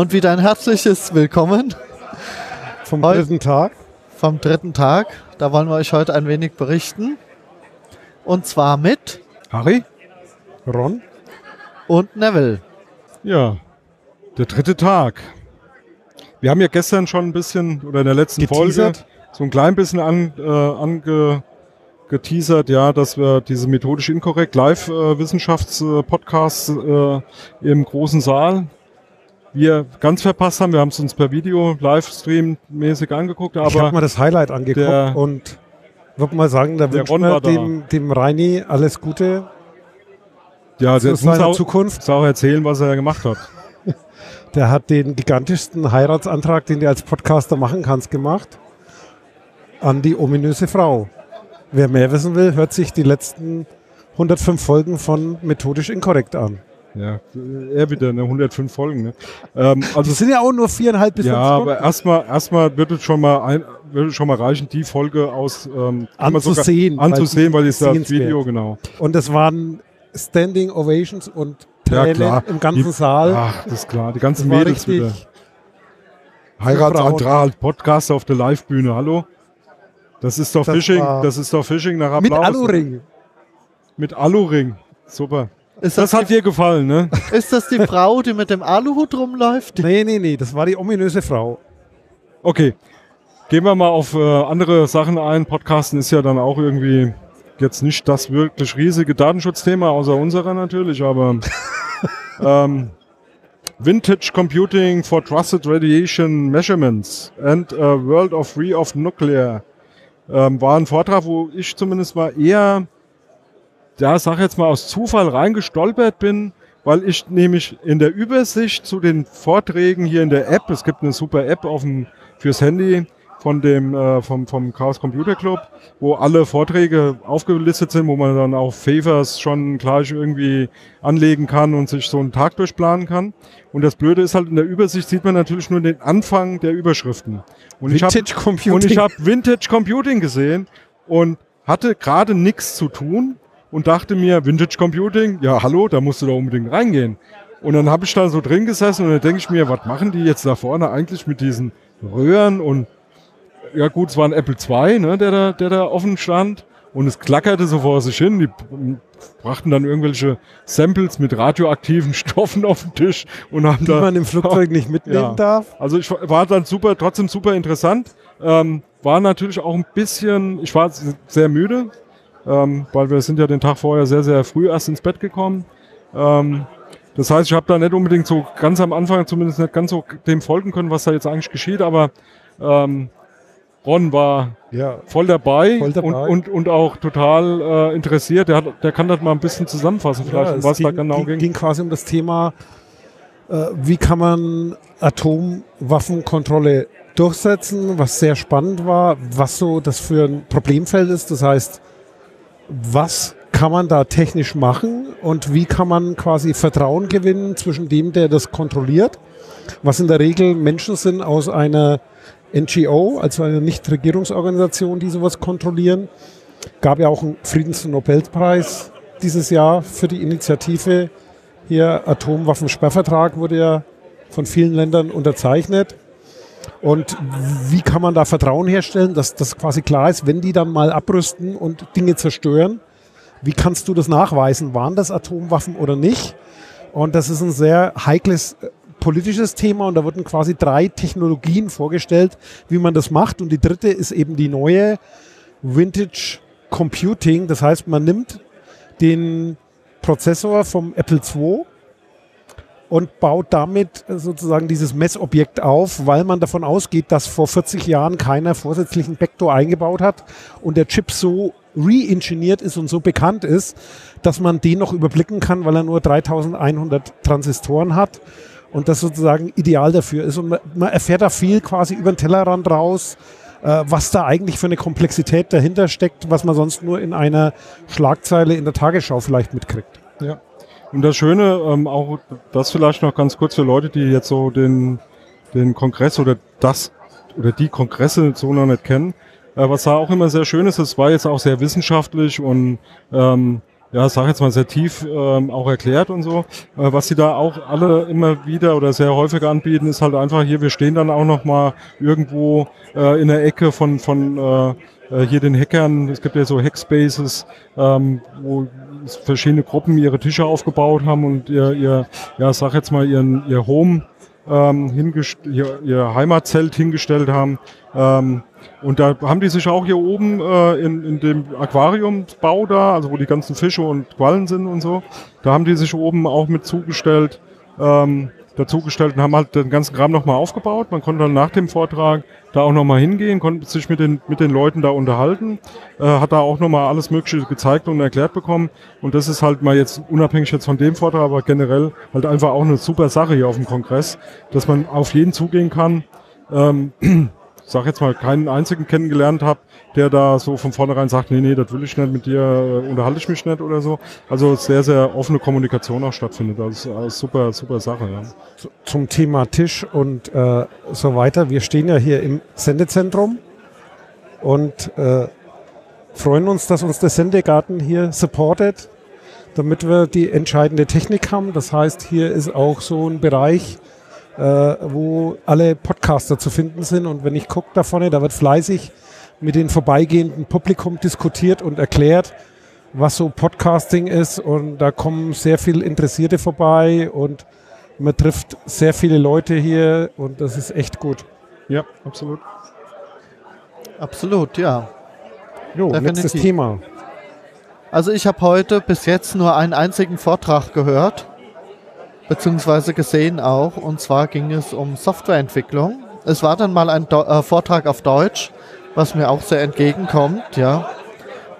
Und wieder ein herzliches Willkommen vom dritten Tag. Vom dritten Tag. Da wollen wir euch heute ein wenig berichten. Und zwar mit Harry, Ron und Neville. Ja, der dritte Tag. Wir haben ja gestern schon ein bisschen, oder in der letzten Geteasert. Folge, so ein klein bisschen an, äh, ange, geteasert, ja, dass wir diese methodisch inkorrekt Live-Wissenschafts-Podcasts äh, im großen Saal wir ganz verpasst haben. Wir haben es uns per Video Livestream-mäßig angeguckt. Aber ich habe mal das Highlight angeguckt und würde mal sagen, da wünschen wir dem, dem Reini alles Gute. Ja, der muss auch, Zukunft. Muss auch erzählen, was er gemacht hat. der hat den gigantischsten Heiratsantrag, den du als Podcaster machen kannst, gemacht. An die ominöse Frau. Wer mehr wissen will, hört sich die letzten 105 Folgen von Methodisch Inkorrekt an. Ja, eher wieder, eine 105 Folgen. Ne? Ähm, also es sind ja auch nur viereinhalb bis Ja, aber erstmal erstmal wird es schon mal ein, wird es schon mal reichen, die Folge aus ähm, anzusehen, anzusehen, weil, weil ist das Video genau. Und es waren Standing Ovations und Tränen ja, im ganzen die, Saal. Ach, das ist klar. Die ganzen Mädels wieder. Heiratsantrag, Podcast auf der Livebühne. Hallo? Das ist doch das Fishing. Das ist doch Fishing nach Applaus. Mit Aluring. Mit Aluring. Super. Ist das, das hat dir gefallen, ne? Ist das die Frau, die mit dem Aluhut rumläuft? Nee, nee, nee, das war die ominöse Frau. Okay. Gehen wir mal auf äh, andere Sachen ein. Podcasten ist ja dann auch irgendwie jetzt nicht das wirklich riesige Datenschutzthema, außer unserer natürlich, aber ähm, Vintage Computing for Trusted Radiation Measurements and a World of Free of Nuclear ähm, war ein Vortrag, wo ich zumindest mal eher ja, sag jetzt mal aus Zufall reingestolpert bin, weil ich nämlich in der Übersicht zu den Vorträgen hier in der App, es gibt eine super App auf dem, fürs Handy von dem äh, vom, vom Chaos Computer Club, wo alle Vorträge aufgelistet sind, wo man dann auch Favors schon gleich irgendwie anlegen kann und sich so einen Tag durchplanen kann. Und das Blöde ist halt, in der Übersicht sieht man natürlich nur den Anfang der Überschriften. Und Vintage ich hab, Computing. Und ich habe Vintage Computing gesehen und hatte gerade nichts zu tun und dachte mir, Vintage Computing, ja hallo, da musst du da unbedingt reingehen. Und dann habe ich da so drin gesessen und dann denke ich mir, was machen die jetzt da vorne eigentlich mit diesen Röhren und ja gut, es war ein Apple II, ne, der da, der da offen stand und es klackerte so vor sich hin. Die brachten dann irgendwelche Samples mit radioaktiven Stoffen auf den Tisch und haben die da. man im Flugzeug nicht mitnehmen ja. darf. Also ich war dann super, trotzdem super interessant. Ähm, war natürlich auch ein bisschen, ich war sehr müde, ähm, weil wir sind ja den Tag vorher sehr, sehr früh erst ins Bett gekommen. Ähm, das heißt, ich habe da nicht unbedingt so ganz am Anfang zumindest nicht ganz so dem folgen können, was da jetzt eigentlich geschieht, aber ähm, Ron war ja, voll, dabei voll, dabei Und, und, und auch total äh, interessiert. Der, hat, der kann das mal ein bisschen zusammenfassen, vielleicht, ja, was ging, da genau ging. ging quasi um das Thema, äh, wie kann man Atomwaffenkontrolle durchsetzen, was sehr spannend war, was so das für ein Problemfeld ist. Das heißt, was kann man da technisch machen und wie kann man quasi Vertrauen gewinnen zwischen dem, der das kontrolliert, was in der Regel Menschen sind aus einer NGO, also einer Nichtregierungsorganisation, die sowas kontrollieren. Gab ja auch einen Friedensnobelpreis dieses Jahr für die Initiative. Hier Atomwaffensperrvertrag wurde ja von vielen Ländern unterzeichnet. Und wie kann man da Vertrauen herstellen, dass das quasi klar ist, wenn die dann mal abrüsten und Dinge zerstören? Wie kannst du das nachweisen? Waren das Atomwaffen oder nicht? Und das ist ein sehr heikles äh, politisches Thema und da wurden quasi drei Technologien vorgestellt, wie man das macht. Und die dritte ist eben die neue Vintage Computing. Das heißt, man nimmt den Prozessor vom Apple II und baut damit sozusagen dieses Messobjekt auf, weil man davon ausgeht, dass vor 40 Jahren keiner vorsätzlichen Backdoor eingebaut hat und der Chip so re-engineert ist und so bekannt ist, dass man den noch überblicken kann, weil er nur 3100 Transistoren hat und das sozusagen ideal dafür ist. Und man, man erfährt da viel quasi über den Tellerrand raus, äh, was da eigentlich für eine Komplexität dahinter steckt, was man sonst nur in einer Schlagzeile in der Tagesschau vielleicht mitkriegt. Ja. Und das Schöne, ähm, auch das vielleicht noch ganz kurz für Leute, die jetzt so den, den Kongress oder das oder die Kongresse so noch nicht kennen, äh, was da auch immer sehr schön ist, es war jetzt auch sehr wissenschaftlich und ähm, ja, sag jetzt mal sehr tief ähm, auch erklärt und so. Äh, was sie da auch alle immer wieder oder sehr häufig anbieten, ist halt einfach hier, wir stehen dann auch noch mal irgendwo äh, in der Ecke von, von äh, äh hier den Hackern. Es gibt ja so Hackspaces, ähm, wo verschiedene Gruppen ihre Tische aufgebaut haben und ihr, ihr ja, sag jetzt mal, ihren, ihr Home ähm, ihr, ihr Heimatzelt hingestellt haben. Ähm, und da haben die sich auch hier oben äh, in, in dem Aquariumsbau da, also wo die ganzen Fische und Quallen sind und so, da haben die sich oben auch mit zugestellt. Ähm, dazugestellt und haben halt den ganzen Kram nochmal aufgebaut. Man konnte dann nach dem Vortrag da auch nochmal hingehen, konnte sich mit den, mit den Leuten da unterhalten, äh, hat da auch nochmal alles Mögliche gezeigt und erklärt bekommen. Und das ist halt mal jetzt unabhängig jetzt von dem Vortrag, aber generell halt einfach auch eine super Sache hier auf dem Kongress, dass man auf jeden zugehen kann. Ähm, sag jetzt mal, keinen einzigen kennengelernt habe, der da so von vornherein sagt, nee, nee, das will ich nicht, mit dir äh, unterhalte ich mich nicht oder so. Also sehr, sehr offene Kommunikation auch stattfindet. Das ist eine super, super Sache. Ja. Zum Thema Tisch und äh, so weiter. Wir stehen ja hier im Sendezentrum und äh, freuen uns, dass uns der Sendegarten hier supportet, damit wir die entscheidende Technik haben. Das heißt, hier ist auch so ein Bereich, äh, wo alle Podcaster zu finden sind. Und wenn ich gucke da vorne, da wird fleißig mit den vorbeigehenden Publikum diskutiert und erklärt, was so Podcasting ist. Und da kommen sehr viele Interessierte vorbei und man trifft sehr viele Leute hier und das ist echt gut. Ja, absolut. Absolut, ja. Jo, Definitiv. nächstes Thema. Also ich habe heute bis jetzt nur einen einzigen Vortrag gehört, beziehungsweise gesehen auch, und zwar ging es um Softwareentwicklung. Es war dann mal ein Do äh, Vortrag auf Deutsch was mir auch sehr entgegenkommt, ja.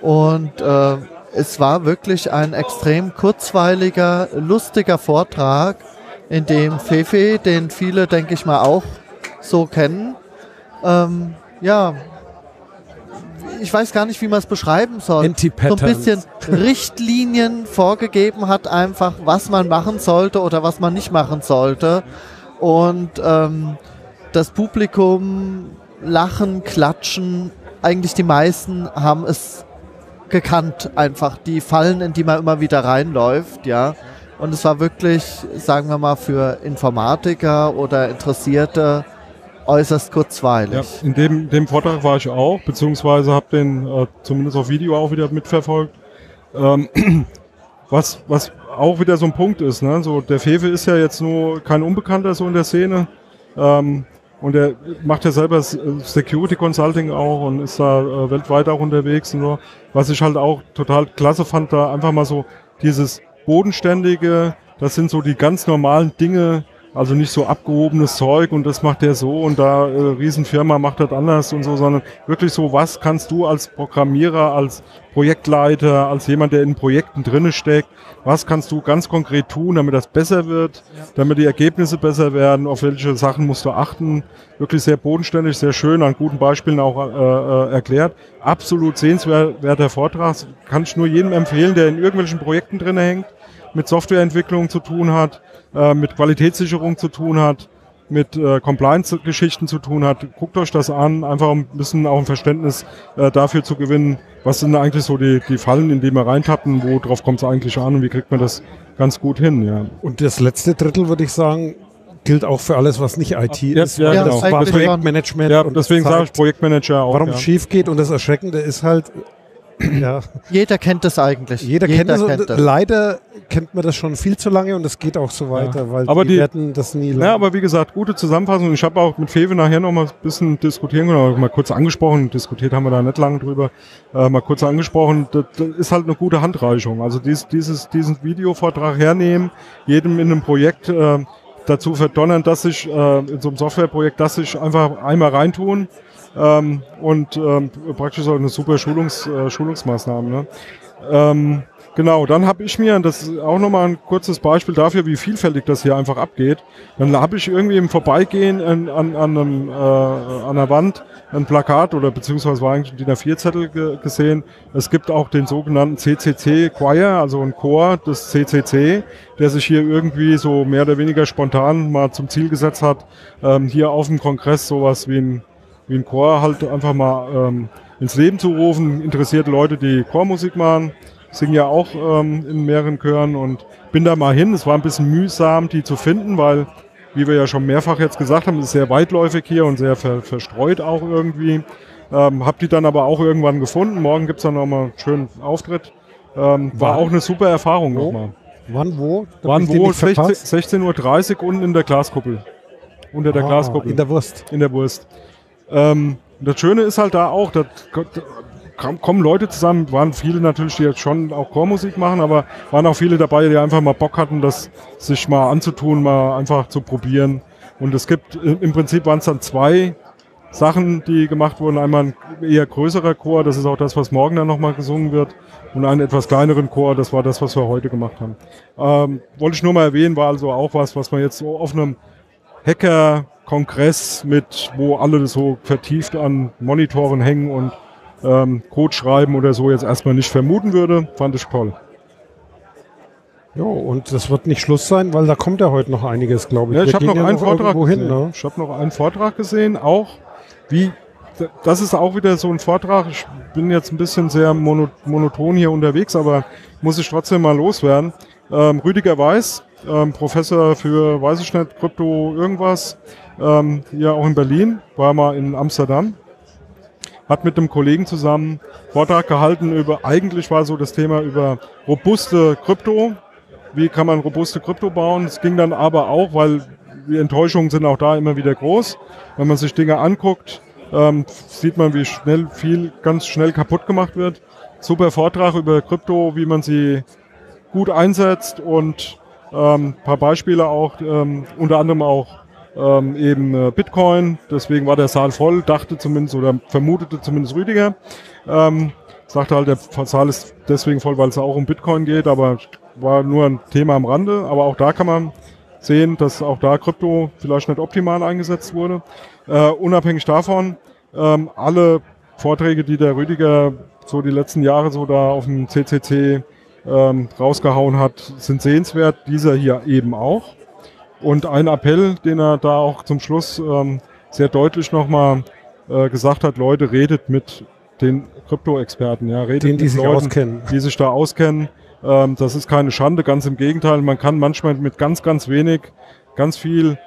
Und äh, es war wirklich ein extrem kurzweiliger, lustiger Vortrag, in dem Fefe, den viele, denke ich mal, auch so kennen, ähm, ja, ich weiß gar nicht, wie man es beschreiben soll, so ein bisschen Richtlinien vorgegeben hat, einfach, was man machen sollte oder was man nicht machen sollte. Und ähm, das Publikum lachen, klatschen. Eigentlich die meisten haben es gekannt, einfach die Fallen, in die man immer wieder reinläuft, ja. Und es war wirklich, sagen wir mal, für Informatiker oder Interessierte äußerst kurzweilig. Ja, in dem, dem Vortrag war ich auch, beziehungsweise habe den äh, zumindest auf Video auch wieder mitverfolgt. Ähm, was, was auch wieder so ein Punkt ist, ne? So, der Fefe ist ja jetzt nur kein Unbekannter so in der Szene. Ähm, und er macht ja selber Security Consulting auch und ist da äh, weltweit auch unterwegs und so. Was ich halt auch total klasse fand, da einfach mal so dieses bodenständige, das sind so die ganz normalen Dinge, also nicht so abgehobenes Zeug und das macht der so und da äh, Riesenfirma macht das anders und so, sondern wirklich so, was kannst du als Programmierer, als Projektleiter, als jemand, der in Projekten drinne steckt, was kannst du ganz konkret tun, damit das besser wird, ja. damit die Ergebnisse besser werden, auf welche Sachen musst du achten. Wirklich sehr bodenständig, sehr schön, an guten Beispielen auch äh, äh, erklärt. Absolut sehenswerter Vortrag, kann ich nur jedem empfehlen, der in irgendwelchen Projekten drinne hängt, mit Softwareentwicklung zu tun hat äh, mit Qualitätssicherung zu tun hat, mit äh, Compliance-Geschichten zu tun hat. Guckt euch das an, einfach um ein bisschen auch ein Verständnis äh, dafür zu gewinnen, was sind eigentlich so die, die Fallen, in die wir reintappen, worauf kommt es eigentlich an und wie kriegt man das ganz gut hin. Ja. Und das letzte Drittel würde ich sagen, gilt auch für alles, was nicht IT ja, ist. Ja, ja, genau. das war Projektmanagement. Ja, deswegen sage ich Projektmanager auch. Warum ja. schief geht und das Erschreckende ist halt, ja. Jeder kennt das eigentlich. Jeder, Jeder kennt, kennt das. Leider kennt man das schon viel zu lange und es geht auch so weiter, ja. weil aber die, die werden das nie lernen. Ja, aber wie gesagt, gute Zusammenfassung. Ich habe auch mit Fewe nachher noch mal ein bisschen diskutieren können, mal kurz angesprochen. Diskutiert haben wir da nicht lange drüber. Äh, mal kurz angesprochen. Das, das, ist halt eine gute Handreichung. Also dies, dieses, diesen Videovortrag hernehmen, jedem in einem Projekt äh, dazu verdonnern, dass sich äh, in so einem Softwareprojekt, dass sich einfach einmal reintun ähm, und ähm, praktisch auch eine super Schulungs, äh, Schulungsmaßnahme. Ne? Ähm, genau, dann habe ich mir, das ist auch nochmal ein kurzes Beispiel dafür, wie vielfältig das hier einfach abgeht. Dann habe ich irgendwie im Vorbeigehen an, an, an, einem, äh, an der Wand ein Plakat oder beziehungsweise war eigentlich ein DIN A4-Zettel ge gesehen. Es gibt auch den sogenannten CCC Choir, also ein Chor des CCC, der sich hier irgendwie so mehr oder weniger spontan mal zum Ziel gesetzt hat, ähm, hier auf dem Kongress sowas wie ein wie ein Chor halt einfach mal ähm, ins Leben zu rufen. Interessierte Leute, die Chormusik machen, singe ja auch ähm, in mehreren Chören und bin da mal hin. Es war ein bisschen mühsam, die zu finden, weil, wie wir ja schon mehrfach jetzt gesagt haben, es ist sehr weitläufig hier und sehr ver verstreut auch irgendwie. Ähm, hab die dann aber auch irgendwann gefunden. Morgen gibt's dann nochmal einen schönen Auftritt. Ähm, war auch eine super Erfahrung Wo? nochmal. Wann, wo? Da nicht verpasst. 16.30 Uhr unten in der Glaskuppel. Unter der Ah, Glaskuppel. In der Wurst. in der Wurst. Ähm, das Schöne ist halt da auch, da kommen Leute zusammen, waren viele natürlich, die jetzt schon auch Chormusik machen, aber waren auch viele dabei, die einfach mal Bock hatten, das sich mal anzutun, mal einfach zu probieren. Und es gibt, im im Prinzip waren es dann zwei Sachen, die gemacht wurden. Einmal ein eher größerer Chor, das ist auch das, was morgen dann nochmal gesungen wird. Und einen etwas kleineren Chor, das war das, was wir heute gemacht haben. Ähm, wollte ich nur mal erwähnen, war also auch was, was man jetzt so auf einem Hacker-Kongress mit, wo alle so vertieft an Monitoren hängen und ähm, Code schreiben oder so jetzt erstmal nicht vermuten würde, fand ich toll. Jo, und das wird nicht Schluss sein, weil da kommt ja heute noch einiges, glaube ich. Ja, ich habe noch ja einen Vortrag irgendwo hin, gesehen. ne? Ich habe noch einen Vortrag gesehen, auch wie das ist auch wieder so ein Vortrag. Ich bin jetzt ein bisschen sehr mono, monoton hier unterwegs, aber muss ich trotzdem mal loswerden. Ähm, Rüdiger Weiß, ähm, Professor für, weiß ich nicht, Krypto irgendwas, ähm, hier auch in Berlin, war mal in Amsterdam, hat mit einem Kollegen zusammen Vortrag gehalten über, eigentlich war so das Thema über robuste Krypto, wie kann man robuste Krypto bauen. Es ging dann aber auch, weil die Enttäuschungen sind auch da immer wieder groß. Wenn man sich Dinge anguckt, ähm, sieht man, wie schnell viel ganz schnell kaputt gemacht wird. Super Vortrag über Krypto, wie man sie gut einsetzt und ähm, paar Beispiele auch, ähm, unter anderem auch ähm, eben äh, Bitcoin. Deswegen war der Saal voll, dachte zumindest oder vermutete zumindest Rüdiger. Ähm, sagte halt, der Saal ist deswegen voll, weil es auch um Bitcoin geht, aber war nur ein Thema am Rande. Aber auch da kann man sehen, dass auch da Krypto vielleicht nicht optimal eingesetzt wurde. Äh, unabhängig davon, ähm, alle Vorträge, die der Rüdiger so die letzten Jahre so da auf dem CCC ähm, rausgehauen hat, sind sehenswert. Dieser hier eben auch. Und ein Appell, den er da auch zum Schluss ähm, sehr deutlich nochmal äh, gesagt hat, Leute, redet mit den Krypto-Experten, ja, redet Den, die mit sich Leuten, auskennen. die sich da auskennen. Ähm, das ist keine Schande, ganz im Gegenteil. Man kann manchmal mit ganz, ganz wenig, ganz viel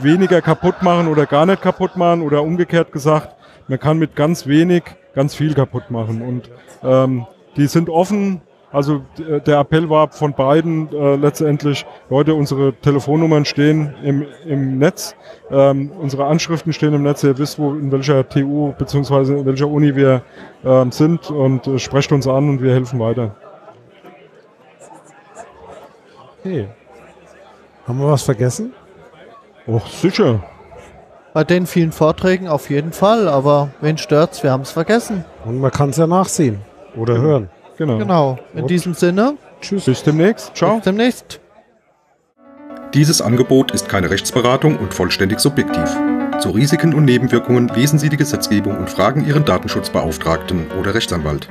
weniger kaputt machen oder gar nicht kaputt machen oder umgekehrt gesagt, man kann mit ganz wenig ganz viel kaputt machen. Und ähm, die sind offen. Also d- der Appell war von beiden äh, letztendlich, Leute, unsere Telefonnummern stehen im, im Netz, ähm, unsere Anschriften stehen im Netz, ihr wisst, wo, in welcher TU beziehungsweise in welcher Uni wir ähm, sind und äh, sprecht uns an und wir helfen weiter. Okay. Haben wir was vergessen? Och, sicher. Bei den vielen Vorträgen auf jeden Fall, aber wen stört's? Wir haben es vergessen. Und man kann es ja nachsehen oder hören. Genau. Genau. In Gut. diesem Sinne, Tschüss. Bis demnächst. Ciao. bis demnächst. Dieses Angebot ist keine Rechtsberatung und vollständig subjektiv. Zu Risiken und Nebenwirkungen lesen Sie die Gesetzgebung und fragen Ihren Datenschutzbeauftragten oder Rechtsanwalt.